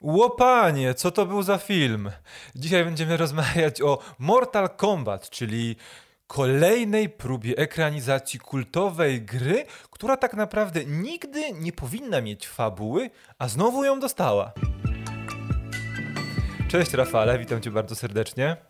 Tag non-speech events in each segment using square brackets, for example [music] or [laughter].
Łopanie, co to był za film? Dzisiaj będziemy rozmawiać o Mortal Kombat, czyli kolejnej próbie ekranizacji kultowej gry, która tak naprawdę nigdy nie powinna mieć fabuły, a znowu ją dostała. Cześć Rafale, witam cię bardzo serdecznie.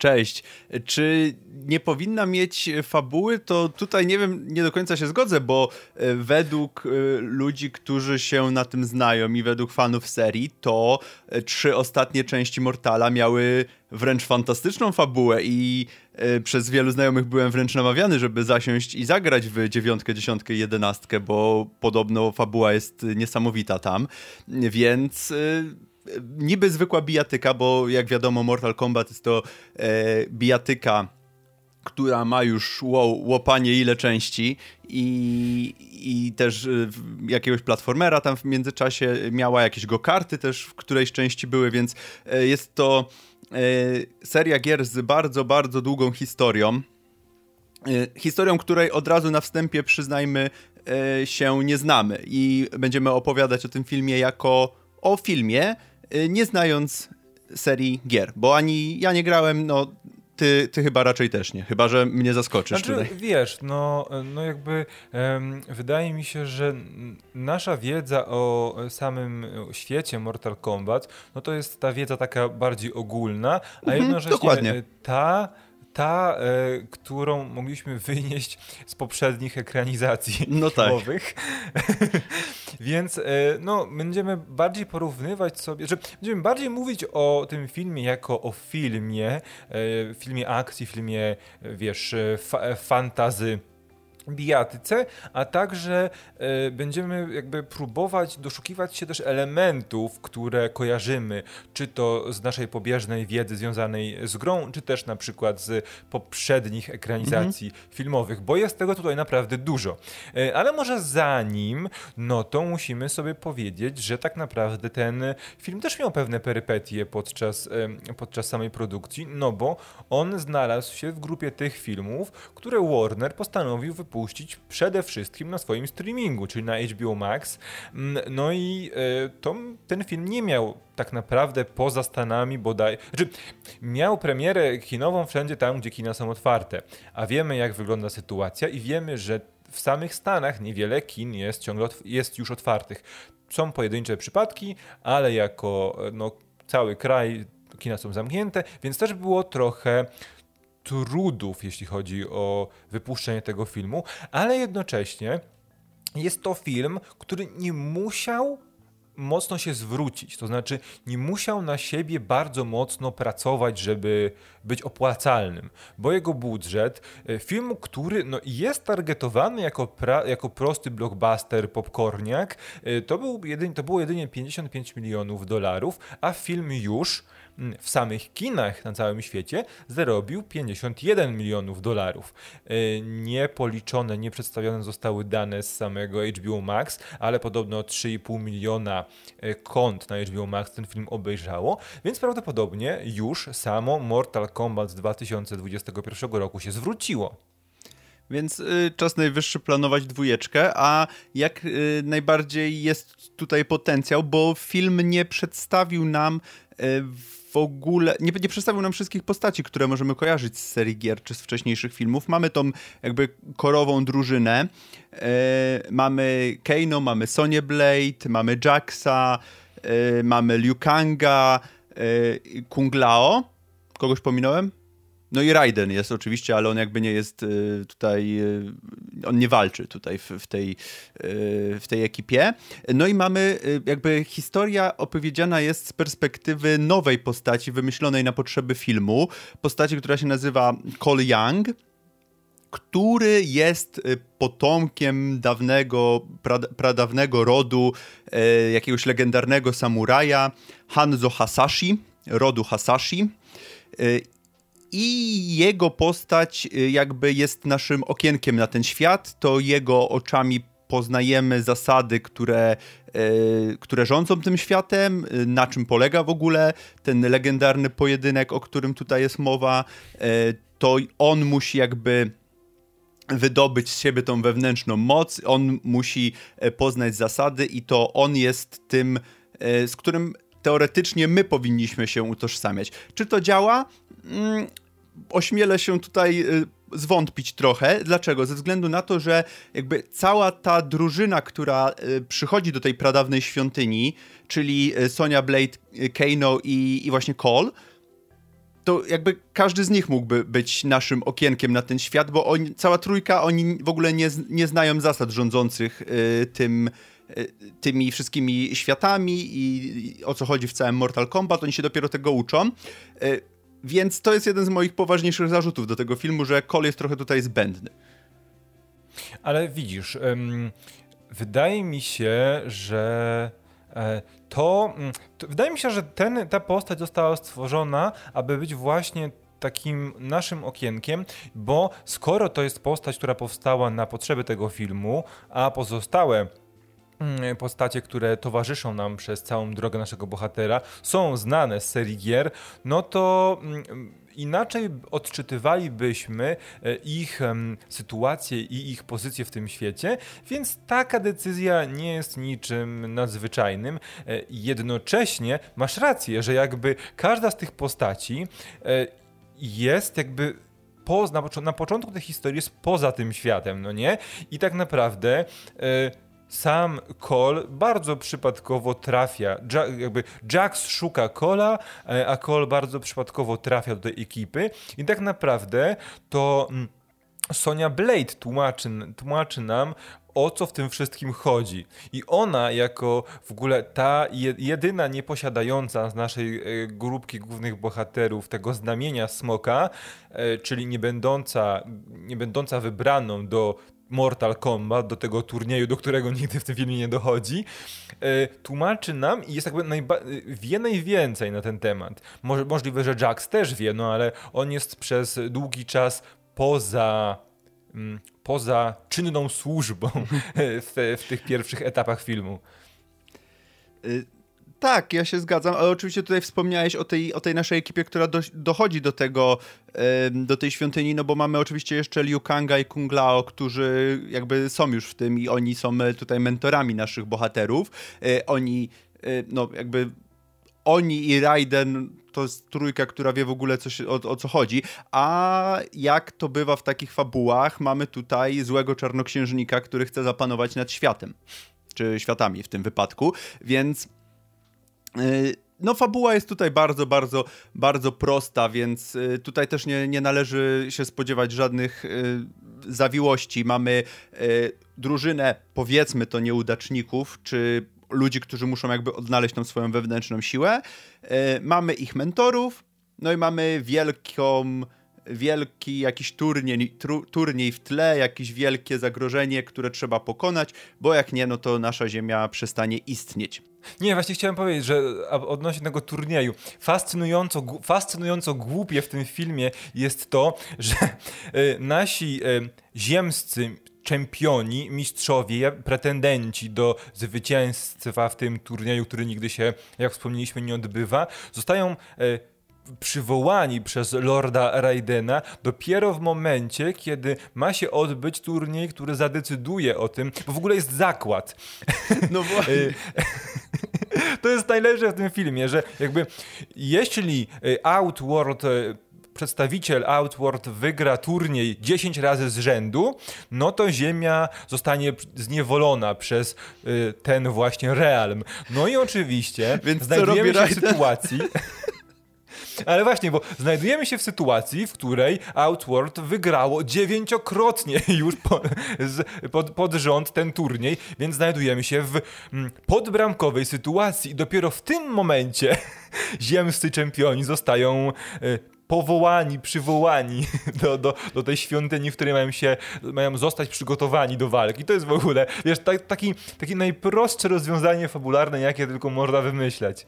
Cześć. Czy nie powinna mieć fabuły? To tutaj nie wiem, nie do końca się zgodzę, bo e, według e, ludzi, którzy się na tym znają i według fanów serii, to e, trzy ostatnie części Mortala miały wręcz fantastyczną fabułę i przez wielu znajomych byłem wręcz namawiany, żeby zasiąść i zagrać w dziewiątkę, dziesiątkę, jedenastkę, bo podobno fabuła jest niesamowita tam, więc niby zwykła bijatyka, bo jak wiadomo Mortal Kombat jest to e, bijatyka, która ma już wow, łopanie ile części i, i też e, jakiegoś platformera tam w międzyczasie miała jakieś go-karty też w którejś części były, więc e, jest to e, seria gier z bardzo, bardzo długą historią. Historią, której od razu na wstępie przyznajmy się nie znamy i będziemy opowiadać o tym filmie jako o filmie, nie znając serii gier, bo ani ja nie grałem, no ty, ty chyba raczej też nie, chyba że mnie zaskoczysz znaczy, tutaj. Wiesz, no, no jakby um, wydaje mi się, że nasza wiedza o samym świecie Mortal Kombat, no to jest ta wiedza taka bardziej ogólna, a mhm, jednocześnie dokładnie. ta ta, e, którą mogliśmy wynieść z poprzednich ekranizacji no tak. nowych. [laughs] Więc e, no, będziemy bardziej porównywać sobie, że będziemy bardziej mówić o tym filmie jako o filmie, e, filmie akcji, filmie, wiesz, fa fantazy bijatyce, a także y, będziemy jakby próbować doszukiwać się też elementów, które kojarzymy, czy to z naszej pobieżnej wiedzy związanej z grą, czy też na przykład z poprzednich ekranizacji mhm. filmowych, bo jest tego tutaj naprawdę dużo. Y, ale może zanim, no to musimy sobie powiedzieć, że tak naprawdę ten film też miał pewne perypetie podczas, podczas samej produkcji, no bo on znalazł się w grupie tych filmów, które Warner postanowił wypuścić puścić przede wszystkim na swoim streamingu, czyli na HBO Max. Mm, no i e, to, ten film nie miał tak naprawdę poza Stanami bodaj, znaczy miał premierę kinową wszędzie tam, gdzie kina są otwarte, a wiemy jak wygląda sytuacja i wiemy, że w samych Stanach niewiele kin jest ciągle jest już otwartych. Są pojedyncze przypadki, ale jako no, cały kraj kina są zamknięte, więc też było trochę trudów, jeśli chodzi o wypuszczenie tego filmu, ale jednocześnie jest to film, który nie musiał mocno się zwrócić. To znaczy, nie musiał na siebie bardzo mocno pracować, żeby być opłacalnym, bo jego budżet, e, filmu, który no, jest targetowany jako, pra, jako prosty blockbuster, popcorniak, e, to, był jedynie, to było jedynie 55 milionów dolarów, a film już w samych kinach na całym świecie zarobił 51 milionów dolarów. E, Niepoliczone, nie przedstawione zostały dane z samego HBO Max, ale podobno 3,5 miliona e, kont na HBO Max ten film obejrzało, więc prawdopodobnie już samo Mortal Kombat z 2021 roku się zwróciło. Więc y, czas najwyższy planować dwójeczkę, a jak y, najbardziej jest tutaj potencjał, bo film nie przedstawił nam y, w ogóle nie, nie przedstawił nam wszystkich postaci, które możemy kojarzyć z serii gier czy z wcześniejszych filmów. Mamy tą jakby korową drużynę. E, mamy Keino, mamy Sonya Blade, mamy Jaxa, e, mamy Liu Kanga, e, Kung Lao. Kogoś pominąłem? No i Raiden jest oczywiście, ale on jakby nie jest y, tutaj, y, on nie walczy tutaj w, w, tej, y, w tej ekipie. No i mamy jakby historia opowiedziana jest z perspektywy nowej postaci wymyślonej na potrzeby filmu. Postaci, która się nazywa Cole Young który jest potomkiem dawnego, pradawnego rodu jakiegoś legendarnego samuraja Hanzo Hasashi, rodu Hasashi i jego postać y, jakby jest naszym okienkiem na ten świat, to jego oczami poznajemy zasady, które, yy, które rządzą tym światem, yy, na czym polega w ogóle ten legendarny pojedynek, o którym tutaj jest mowa, yy, to on musi jakby wydobyć z siebie tą wewnętrzną moc, on musi poznać zasady i to on jest tym, z którym teoretycznie my powinniśmy się utożsamiać. Czy to działa? Mm, ośmielę się tutaj y, zwątpić trochę. Dlaczego? Ze względu na to, że jakby cała ta drużyna, która y, przychodzi do tej pradawnej świątyni, czyli y, Sonia Blade, Kano i, i właśnie Cole, to jakby każdy z nich mógłby być naszym okienkiem na ten świat, bo oni, cała trójka, oni w ogóle nie, nie znają zasad rządzących tym, tymi wszystkimi światami i, o co chodzi w całym Mortal Kombat, oni się dopiero tego uczą. Y, więc to jest jeden z moich poważniejszych zarzutów do tego filmu, że Cole jest trochę tutaj zbędny. Ale widzisz, wydaje mi się, że e, to, mm, to, wydaje mi się, że ten, ta postać została stworzona, aby być właśnie takim naszym okienkiem, bo skoro to jest postać, która powstała na potrzeby tego filmu, a pozostałe postacie, które towarzyszą nam przez całą drogę naszego bohatera, są znane z serii gier, no to mm, inaczej odczytywalibyśmy e, ich sytuację i ich pozycję w tym świecie, więc taka decyzja nie jest niczym nadzwyczajnym. E, jednocześnie masz rację, że jakby każda z tych postaci e, jest jakby na początku tej historii jest poza tym światem, no nie? I tak naprawdę sam Cole bardzo przypadkowo trafia, jakby Jax szuka Cola, e, a Cole bardzo przypadkowo trafia do tej ekipy i tak naprawdę to mm, Sonia Blade tłumaczy, tłumaczy nam, o co w tym wszystkim chodzi. I ona, jako w ogóle ta jedyna nieposiadająca z naszej e, grupki głównych bohaterów tego znamienia smoka, e, czyli nie będąca, nie będąca wybraną do Mortal Kombat, do tego turnieju, do którego [laughs] nigdy w tym filmie nie dochodzi, e, tłumaczy nam i jest jakby najba- wie najwięcej na ten temat. Mo możliwe, że Jax też wie, no ale on jest przez długi czas poza mm, poza czynną służbą [laughs] w, w tych pierwszych etapach filmu. Tak, ja się zgadzam, ale oczywiście tutaj wspomniałeś o tej, o tej naszej ekipie, która do, dochodzi do tego, do tej świątyni, no bo mamy oczywiście jeszcze Liu Kanga i Kung Lao, którzy jakby są już w tym i oni są e, tutaj mentorami naszych bohaterów. E, oni, e, no jakby oni i Raiden to jest trójka, która wie w ogóle coś, o, o, co chodzi. A jak to bywa w takich fabułach, mamy tutaj złego czarnoksiężnika, który chce zapanować nad światem. Czy światami w tym wypadku. Więc no, fabuła jest tutaj bardzo, bardzo, bardzo prosta, więc y, tutaj też nie, nie należy się spodziewać żadnych y, zawiłości. Mamy drużynę, powiedzmy to, nieudaczników, czy ludzi, którzy muszą jakby odnaleźć tą swoją wewnętrzną siłę. Mamy ich mentorów, no i mamy wielką wielki jakiś turniej, turniej w tle, jakieś wielkie zagrożenie, które trzeba pokonać, bo jak nie, no to nasza Ziemia przestanie istnieć. Nie, właśnie chciałem powiedzieć, że odnośnie tego turnieju, fascynująco, fascynująco głupie w tym filmie jest to, [laughs] że y, nasi y, ziemscy czempioni, mistrzowie, pretendenci do zwycięstwa w tym turnieju, który nigdy się, jak wspomnieliśmy, nie odbywa, zostają y, przywołani przez Lorda Raidena dopiero w momencie, kiedy ma się odbyć turniej, który zadecyduje o tym, bo w ogóle jest zakład. [laughs] No właśnie. [laughs] to jest najlepsze w tym filmie, że jakby jeśli y, Outworld y, przedstawiciel Outward wygra turniej 10 razy z rzędu, no to Ziemia zostanie zniewolona przez y, ten właśnie realm. No i oczywiście Więc znajdujemy się w sytuacji... [laughs] Ale właśnie, bo znajdujemy się w sytuacji, w której Outworld wygrało dziewięciokrotnie [laughs] już po, z, pod, pod rząd ten turniej, więc znajdujemy się w mm, podbramkowej sytuacji i dopiero w tym momencie [laughs] ziemscy czempioni zostają y, powołani, przywołani [laughs] do, do, do tej świątyni, w której mają się, mają zostać przygotowani do walki. To jest w ogóle, wiesz, taki, taki najprostsze rozwiązanie fabularne, jakie tylko można wymyśleć.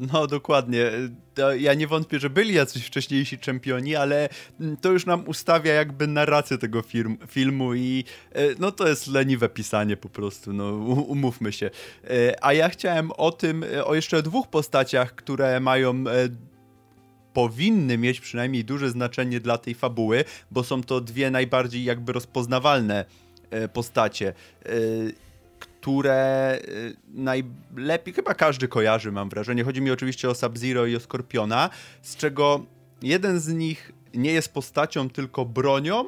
No, dokładnie. Ja nie wątpię, że byli jacyś wcześniejsi czempioni, ale to już nam ustawia jakby narrację tego film, filmu i e, no to jest leniwe pisanie po prostu, no umówmy się. E, a ja chciałem o tym, e, o jeszcze dwóch postaciach, które mają powinny mieć przynajmniej duże znaczenie dla tej fabuły, bo są to dwie najbardziej jakby rozpoznawalne postacie które y, najlepiej, chyba każdy kojarzy, mam wrażenie. Chodzi mi oczywiście o Sub-Zero i o Skorpiona, z czego jeden z nich nie jest postacią, tylko bronią,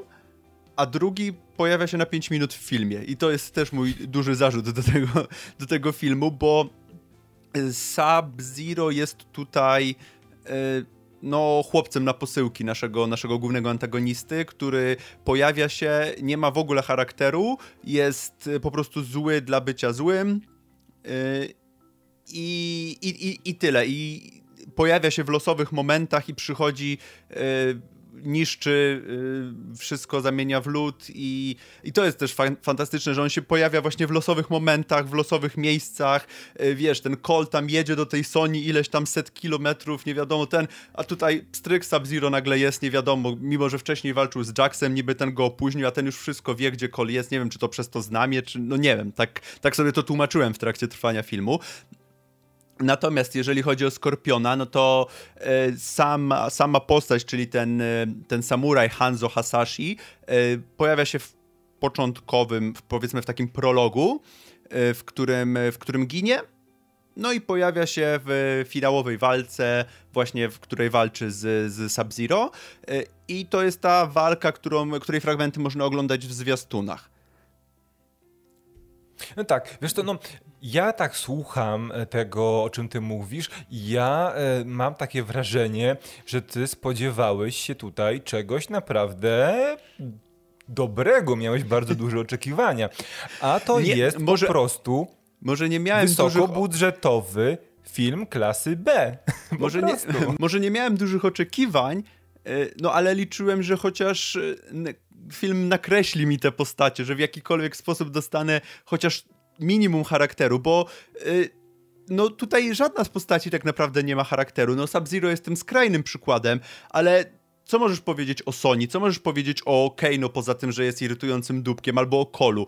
a drugi pojawia się na 5 minut w filmie. I to jest też mój duży zarzut do tego, do tego filmu, bo Sub-Zero jest tutaj y, no, chłopcem na posyłki naszego, naszego głównego antagonisty, który pojawia się, nie ma w ogóle charakteru, jest y, po prostu zły dla bycia złym y, i, i, i, i tyle. I pojawia się w losowych momentach i przychodzi niszczy y, wszystko, zamienia w lód i, i to jest też fa fantastyczne, że on się pojawia właśnie w losowych momentach, w losowych miejscach, y, wiesz, ten Cole tam jedzie do tej Sony ileś tam set kilometrów, nie wiadomo ten, a tutaj stryk Sub-Zero nagle jest, nie wiadomo, mimo że wcześniej walczył z Jacksem, niby ten go opóźnił, a ten już wszystko wie, gdzie Cole jest, nie wiem, czy to przez to znamie, czy, no nie wiem, tak, tak sobie to tłumaczyłem w trakcie trwania filmu, Natomiast jeżeli chodzi o Skorpiona, no to e, sam, sama postać, czyli ten, e, ten samuraj Hanzo Hasashi, e, pojawia się w początkowym, powiedzmy w takim prologu, w którym, w którym ginie. No i pojawia się w finałowej walce, właśnie w której walczy z, z Sub-Zero. I to jest ta walka, którą, której fragmenty można oglądać w zwiastunach. No tak, wiesz to, no, ja tak słucham e, tego, o czym ty mówisz i ja e, mam takie wrażenie, że ty spodziewałeś się tutaj czegoś naprawdę dobrego, miałeś bardzo [laughs] duże oczekiwania. A to nie, jest może, po prostu może nie miałem wysokobudżetowy dużych... film klasy B. [laughs] Może nie, [laughs] może nie miałem dużych oczekiwań, e, no ale liczyłem, że chociaż film nakreśli mi te postacie, że w jakikolwiek sposób dostanę chociaż minimum charakteru, bo yy, no tutaj żadna z postaci tak naprawdę nie ma charakteru. No Sub-Zero jest tym skrajnym przykładem, ale co możesz powiedzieć o Sony? Co możesz powiedzieć o Kano poza tym, że jest irytującym dupkiem albo o Kolu?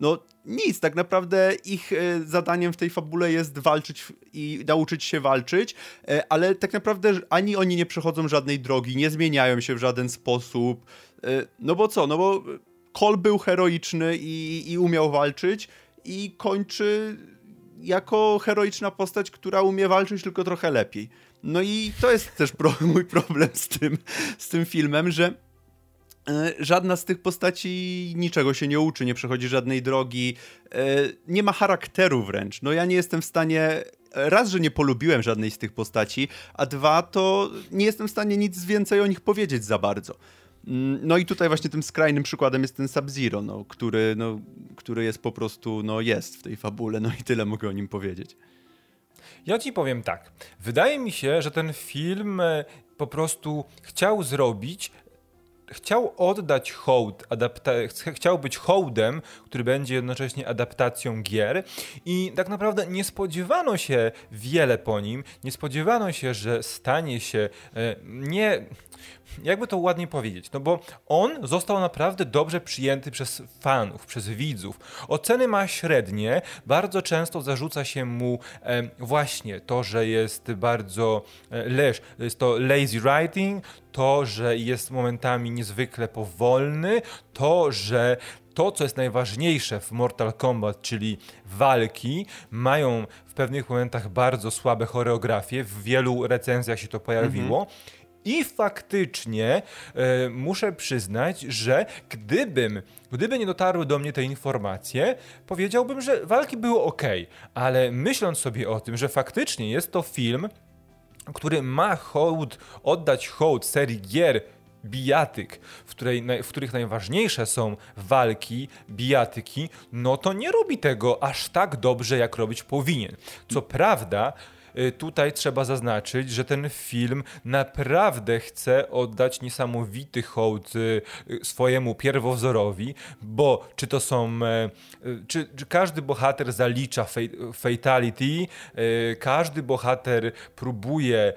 No nic, tak naprawdę ich e, zadaniem w tej fabule jest walczyć i nauczyć się walczyć, e, ale tak naprawdę ani oni nie przechodzą żadnej drogi, nie zmieniają się w żaden sposób. E, no bo co? No bo Kol był heroiczny i, i umiał walczyć i kończy jako heroiczna postać, która umie walczyć tylko trochę lepiej. No i to jest też pro, [laughs] mój problem z tym, z tym filmem, że e, żadna z tych postaci niczego się nie uczy, nie przechodzi żadnej drogi, e, nie ma charakteru wręcz. No ja nie jestem w stanie raz, że nie polubiłem żadnej z tych postaci, a dwa, to nie jestem w stanie nic więcej o nich powiedzieć za bardzo. Mm, no i tutaj właśnie tym skrajnym przykładem jest ten Sub-Zero, no, który, no, który jest po prostu, no jest w tej fabule, no i tyle mogę o nim powiedzieć. Ja ci powiem tak. Wydaje mi się, że ten film e, po prostu chciał zrobić chciał oddać hołd, adapta- chciał być hołdem, który będzie jednocześnie adaptacją gier i tak naprawdę nie spodziewano się wiele po nim, nie spodziewano się, że stanie się e, nie jakby to ładnie powiedzieć, no bo on został naprawdę dobrze przyjęty przez fanów, przez widzów. Oceny ma średnie, bardzo często zarzuca się mu e, właśnie to, że jest bardzo e, leż, jest to lazy writing, to, że jest momentami niezwykle powolny, to, że to, co jest najważniejsze w Mortal Kombat, czyli walki, mają w pewnych momentach bardzo słabe choreografie. W wielu recenzjach się to pojawiło. Mhm. I faktycznie e, muszę przyznać, że gdybym, gdyby nie dotarły do mnie te informacje, powiedziałbym, że walki były ok, ale myśląc sobie o tym, że faktycznie jest to film, który ma hołd, oddać hołd serii gier bijatyk, w, której, w których najważniejsze są walki, bijatyki, no to nie robi tego aż tak dobrze, jak robić powinien. Co prawda, tutaj trzeba zaznaczyć, że ten film naprawdę chce oddać niesamowity hołd y, swojemu pierwowzorowi, bo czy to są, e, y, czy, czy każdy bohater zalicza fatality, e, każdy bohater próbuje e,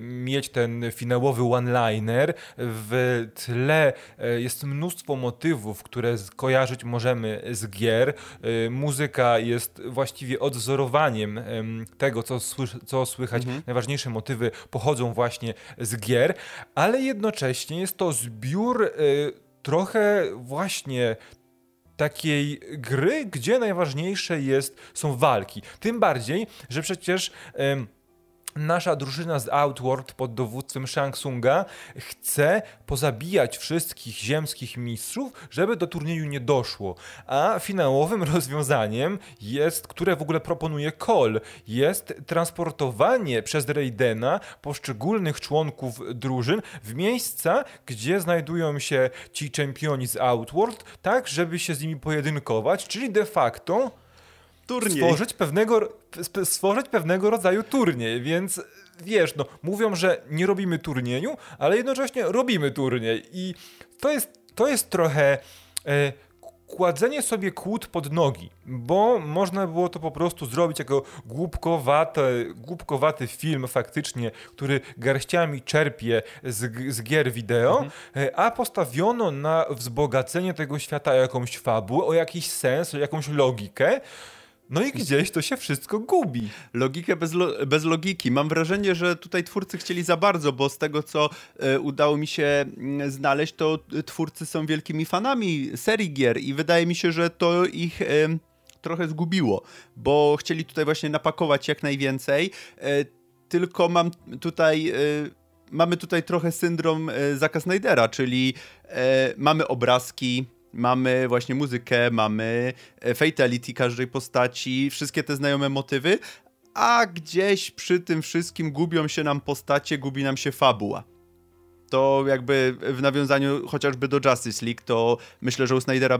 mieć ten finałowy one-liner, w tle jest mnóstwo motywów, które kojarzyć możemy z gier, muzyka jest właściwie odwzorowaniem tego, co słyszy co słychać, mhm. najważniejsze motywy pochodzą właśnie z gier, ale jednocześnie jest to zbiór y, trochę właśnie takiej gry, gdzie najważniejsze jest, są walki. Tym bardziej, że przecież nasza drużyna z Outward pod dowództwem Shang Tsunga chce pozabijać wszystkich ziemskich mistrzów, żeby do turnieju nie doszło. A finałowym [laughs] rozwiązaniem jest, które w ogóle proponuje Cole, jest transportowanie przez Raidena poszczególnych członków drużyn w miejsca, gdzie znajdują się ci czempioni z Outward, tak żeby się z nimi pojedynkować, czyli de facto turniej. Stworzyć pewnego, stworzyć pewnego rodzaju turniej, więc wiesz, no, mówią, że nie robimy turnieju, ale jednocześnie robimy turniej i to jest, to jest trochę e, kładzenie sobie kłód pod nogi, bo można było to po prostu zrobić jako głupkowaty, głupkowaty film faktycznie, który garściami czerpie z, z gier wideo, mhm. E, a postawiono na wzbogacenie tego świata jakąś fabułę, o jakiś sens, o jakąś logikę, no i gdzieś to się wszystko gubi. Logikę bez, lo bez logiki. Mam wrażenie, że tutaj twórcy chcieli za bardzo, bo z tego, co e, udało mi się mm, znaleźć, to twórcy są wielkimi fanami serii gier i wydaje mi się, że to ich e, trochę zgubiło, bo chcieli tutaj właśnie napakować jak najwięcej. E, tylko mam tutaj e, mamy tutaj trochę syndrom e, Zaka Snydera, czyli e, mamy obrazki, mamy właśnie muzykę, mamy e, fatality każdej postaci, wszystkie te znajome motywy, a gdzieś przy tym wszystkim gubią się nam postacie, gubi nam się fabuła. To jakby w nawiązaniu chociażby do Justice League, to myślę, że u Snydera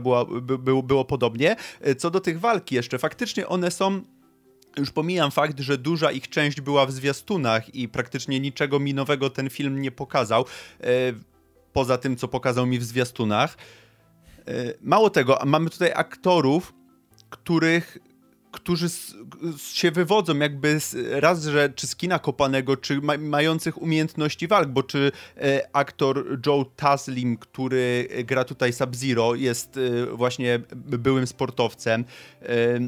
było podobnie. E, co do tych walki jeszcze, faktycznie one są już pomijam fakt, że duża ich część była w zwiastunach i praktycznie niczego mi nowego ten film nie pokazał, e, poza tym, co pokazał mi w zwiastunach. E, mało tego, mamy tutaj aktorów, których którzy się wywodzą jakby z, raz, że czy z kina kopanego, czy ma, mających umiejętności walk, bo czy e, aktor Joe Taslim, który gra tutaj Sub-Zero, jest e, właśnie byłym sportowcem. E,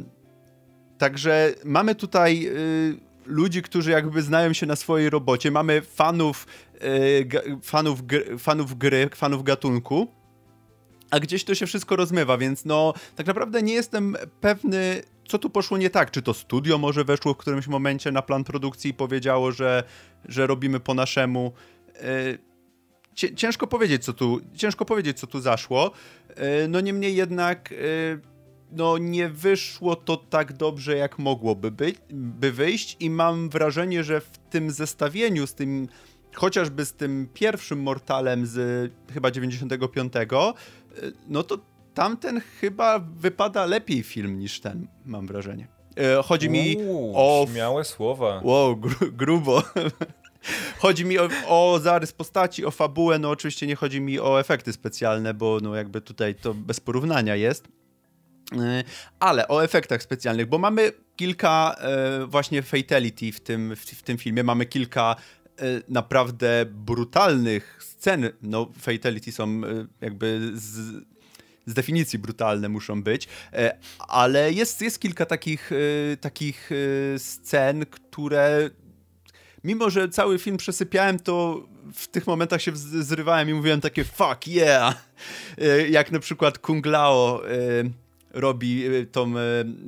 także mamy tutaj e, ludzi, którzy jakby znają się na swojej robocie, mamy fanów, e, fanów, gry, fanów gry, fanów gatunku, a gdzieś to się wszystko rozmywa, więc no tak naprawdę nie jestem pewny, co tu poszło nie tak. Czy to studio może weszło w którymś momencie na plan produkcji i powiedziało, że, że robimy po naszemu. E, ciężko powiedzieć, co tu, ciężko powiedzieć, co tu zaszło. E, no niemniej jednak e, no nie wyszło to tak dobrze, jak mogłoby by, by wyjść i mam wrażenie, że w tym zestawieniu z tym chociażby z tym pierwszym Mortalem z chyba 95, no to tamten chyba wypada lepiej film niż ten, mam wrażenie. E, chodzi mi Uuu, o. Śmiałe słowa. Wow, gru, grubo. [laughs] chodzi mi o, o zarys postaci, o fabułę. No, oczywiście nie chodzi mi o efekty specjalne, bo no, jakby tutaj to bez porównania jest. E, ale o efektach specjalnych, bo mamy kilka e, właśnie fatality w tym, w, w tym filmie. Mamy kilka naprawdę brutalnych scen, no fatality są e, jakby z, z definicji brutalne muszą być, e, ale jest, jest kilka takich, e, takich scen, które mimo, że cały film przesypiałem, to w tych momentach się zrywałem i mówiłem takie fuck yeah, jak na przykład Kung Lao robi tą,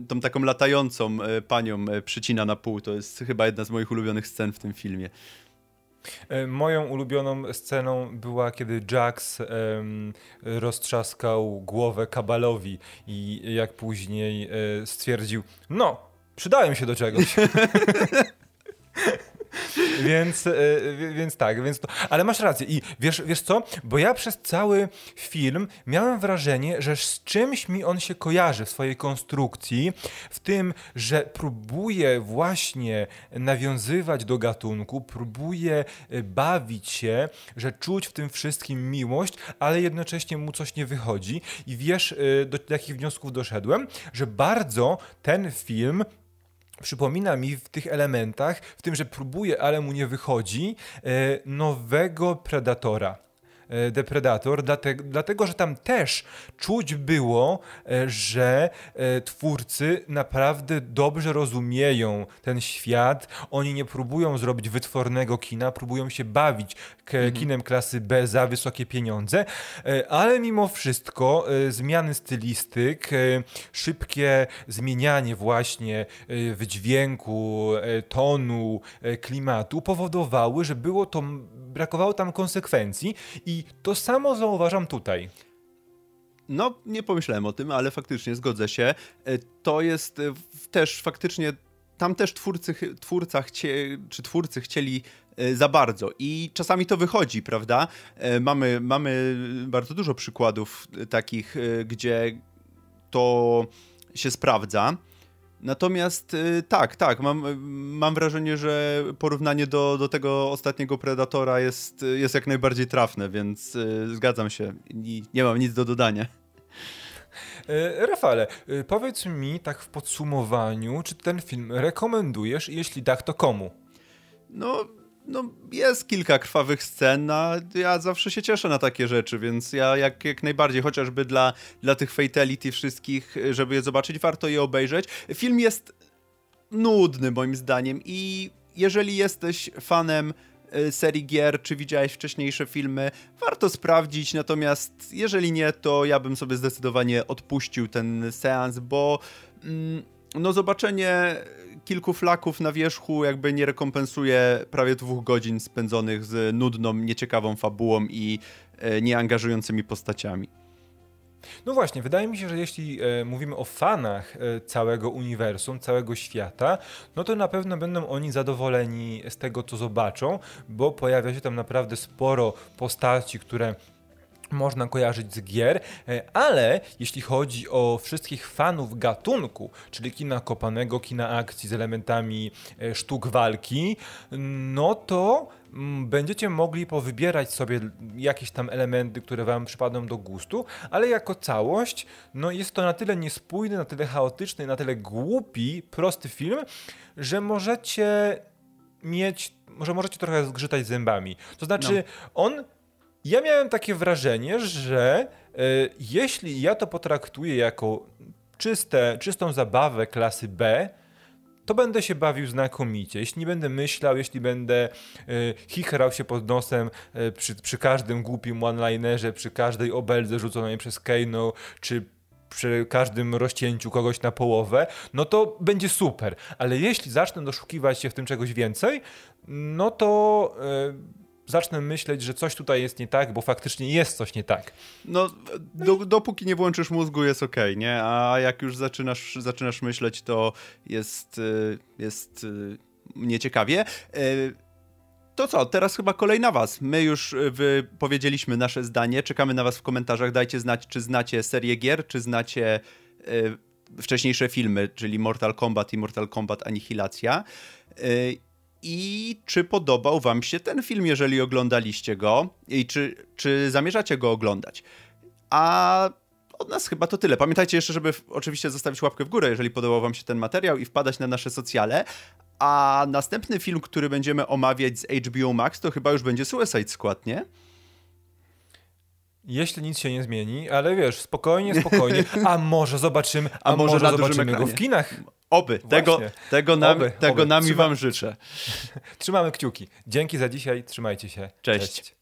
tą taką latającą panią, przycina na pół, to jest chyba jedna z moich ulubionych scen w tym filmie. E, moją ulubioną sceną była, kiedy Jax roztrzaskał głowę Kabalowi i jak później e, stwierdził, no, przydałem się do czegoś. [laughs] więc, e, więc tak, więc to, ale masz rację. I wiesz, wiesz co, bo ja przez cały film miałem wrażenie, że z czymś mi on się kojarzy w swojej konstrukcji, w tym, że próbuje właśnie nawiązywać do gatunku, próbuje e, bawić się, że czuć w tym wszystkim miłość, ale jednocześnie mu coś nie wychodzi. I wiesz, e, do jakich wniosków doszedłem, że bardzo ten film przypomina mi w tych elementach, w tym, że próbuje, ale mu nie wychodzi, e, nowego Predatora. E, Depredator, dlatego, dlatego że tam też czuć było, e, że e, twórcy naprawdę dobrze rozumieją ten świat. Oni nie próbują zrobić wytwornego kina, próbują się bawić mhm. kinem klasy B za wysokie pieniądze, ale mimo wszystko zmiany stylistyk, szybkie zmienianie właśnie wydźwięku, tonu, klimatu powodowały, że było to, brakowało tam konsekwencji i to samo zauważam tutaj. No, nie pomyślałem o tym, ale faktycznie zgodzę się. E, to jest e, też faktycznie tam też twórcy, twórca chcie, czy twórcy chcieli e, za bardzo i czasami to wychodzi, prawda? Mamy, mamy bardzo dużo przykładów takich, gdzie to się sprawdza. Natomiast y, tak, tak, mam, mam wrażenie, że porównanie do, do tego ostatniego Predatora jest, jest jak najbardziej trafne, więc y, zgadzam się i nie mam nic do dodania. E, Rafale, y, powiedz mi tak w podsumowaniu, czy ten film rekomendujesz i jeśli tak, to komu? No, no, jest kilka krwawych scen, a ja zawsze się cieszę na takie rzeczy, więc ja jak, jak najbardziej, chociażby dla, dla tych fatality wszystkich, żeby je zobaczyć, warto je obejrzeć. Film jest nudny moim zdaniem i jeżeli jesteś fanem y, serii gier, czy widziałeś wcześniejsze filmy, warto sprawdzić, natomiast jeżeli nie, to ja bym sobie zdecydowanie odpuścił ten seans, bo mm, no zobaczenie kilku flaków na wierzchu jakby nie rekompensuje prawie dwóch godzin spędzonych z nudną, nieciekawą fabułą i e, nieangażującymi postaciami. No właśnie, wydaje mi się, że jeśli e, mówimy o fanach e, całego uniwersum, całego świata, no to na pewno będą oni zadowoleni z tego, co zobaczą, bo pojawia się tam naprawdę sporo postaci, które można kojarzyć z gier, e, ale jeśli chodzi o wszystkich fanów gatunku, czyli kina kopanego, kina akcji z elementami e, sztuk walki, no to mm, będziecie mogli powybierać sobie jakieś tam elementy, które wam przypadną do gustu, ale jako całość, no jest to na tyle niespójny, na tyle chaotyczny, na tyle głupi, prosty film, że możecie mieć, może możecie trochę zgrzytać zębami. To znaczy, no. on ja miałem takie wrażenie, że y, jeśli ja to potraktuję jako czyste, czystą zabawę klasy B, to będę się bawił znakomicie. Jeśli nie będę myślał, jeśli będę y, chichrał się pod nosem y, przy, przy każdym głupim one-linerze, przy każdej obeldze rzuconej przez Kano, czy przy każdym rozcięciu kogoś na połowę, no to będzie super. Ale jeśli zacznę doszukiwać się w tym czegoś więcej, no to zacznę myśleć, że coś tutaj jest nie tak, bo faktycznie jest coś nie tak. No, do, dopóki nie włączysz mózgu, jest ok, nie? A jak już zaczynasz, zaczynasz myśleć, to jest, y, jest y, nieciekawie. Y, to co, teraz chyba kolej na was. My już powiedzieliśmy nasze zdanie, czekamy na was w komentarzach. Dajcie znać, czy znacie serię gier, czy znacie wcześniejsze filmy, czyli Mortal Kombat i Mortal Kombat Anihilacja i czy podobał wam się ten film, jeżeli oglądaliście go i czy, czy zamierzacie go oglądać. A od nas chyba to tyle. Pamiętajcie jeszcze, żeby oczywiście zostawić łapkę w górę, jeżeli podobał wam się ten materiał i wpadać na nasze socjale. A następny film, który będziemy omawiać z HBO Max, to chyba już będzie Suicide Squad, nie? Jeśli nic się nie zmieni, ale wiesz, spokojnie, spokojnie. [laughs] A może zobaczymy, a, a może, może zobaczymy go w kinach. Oby, tego, tego, nam, oby, tego oby. nami Trzyma... wam życzę. [laughs] Trzymamy kciuki. Dzięki za dzisiaj, trzymajcie się. Cześć. Cześć.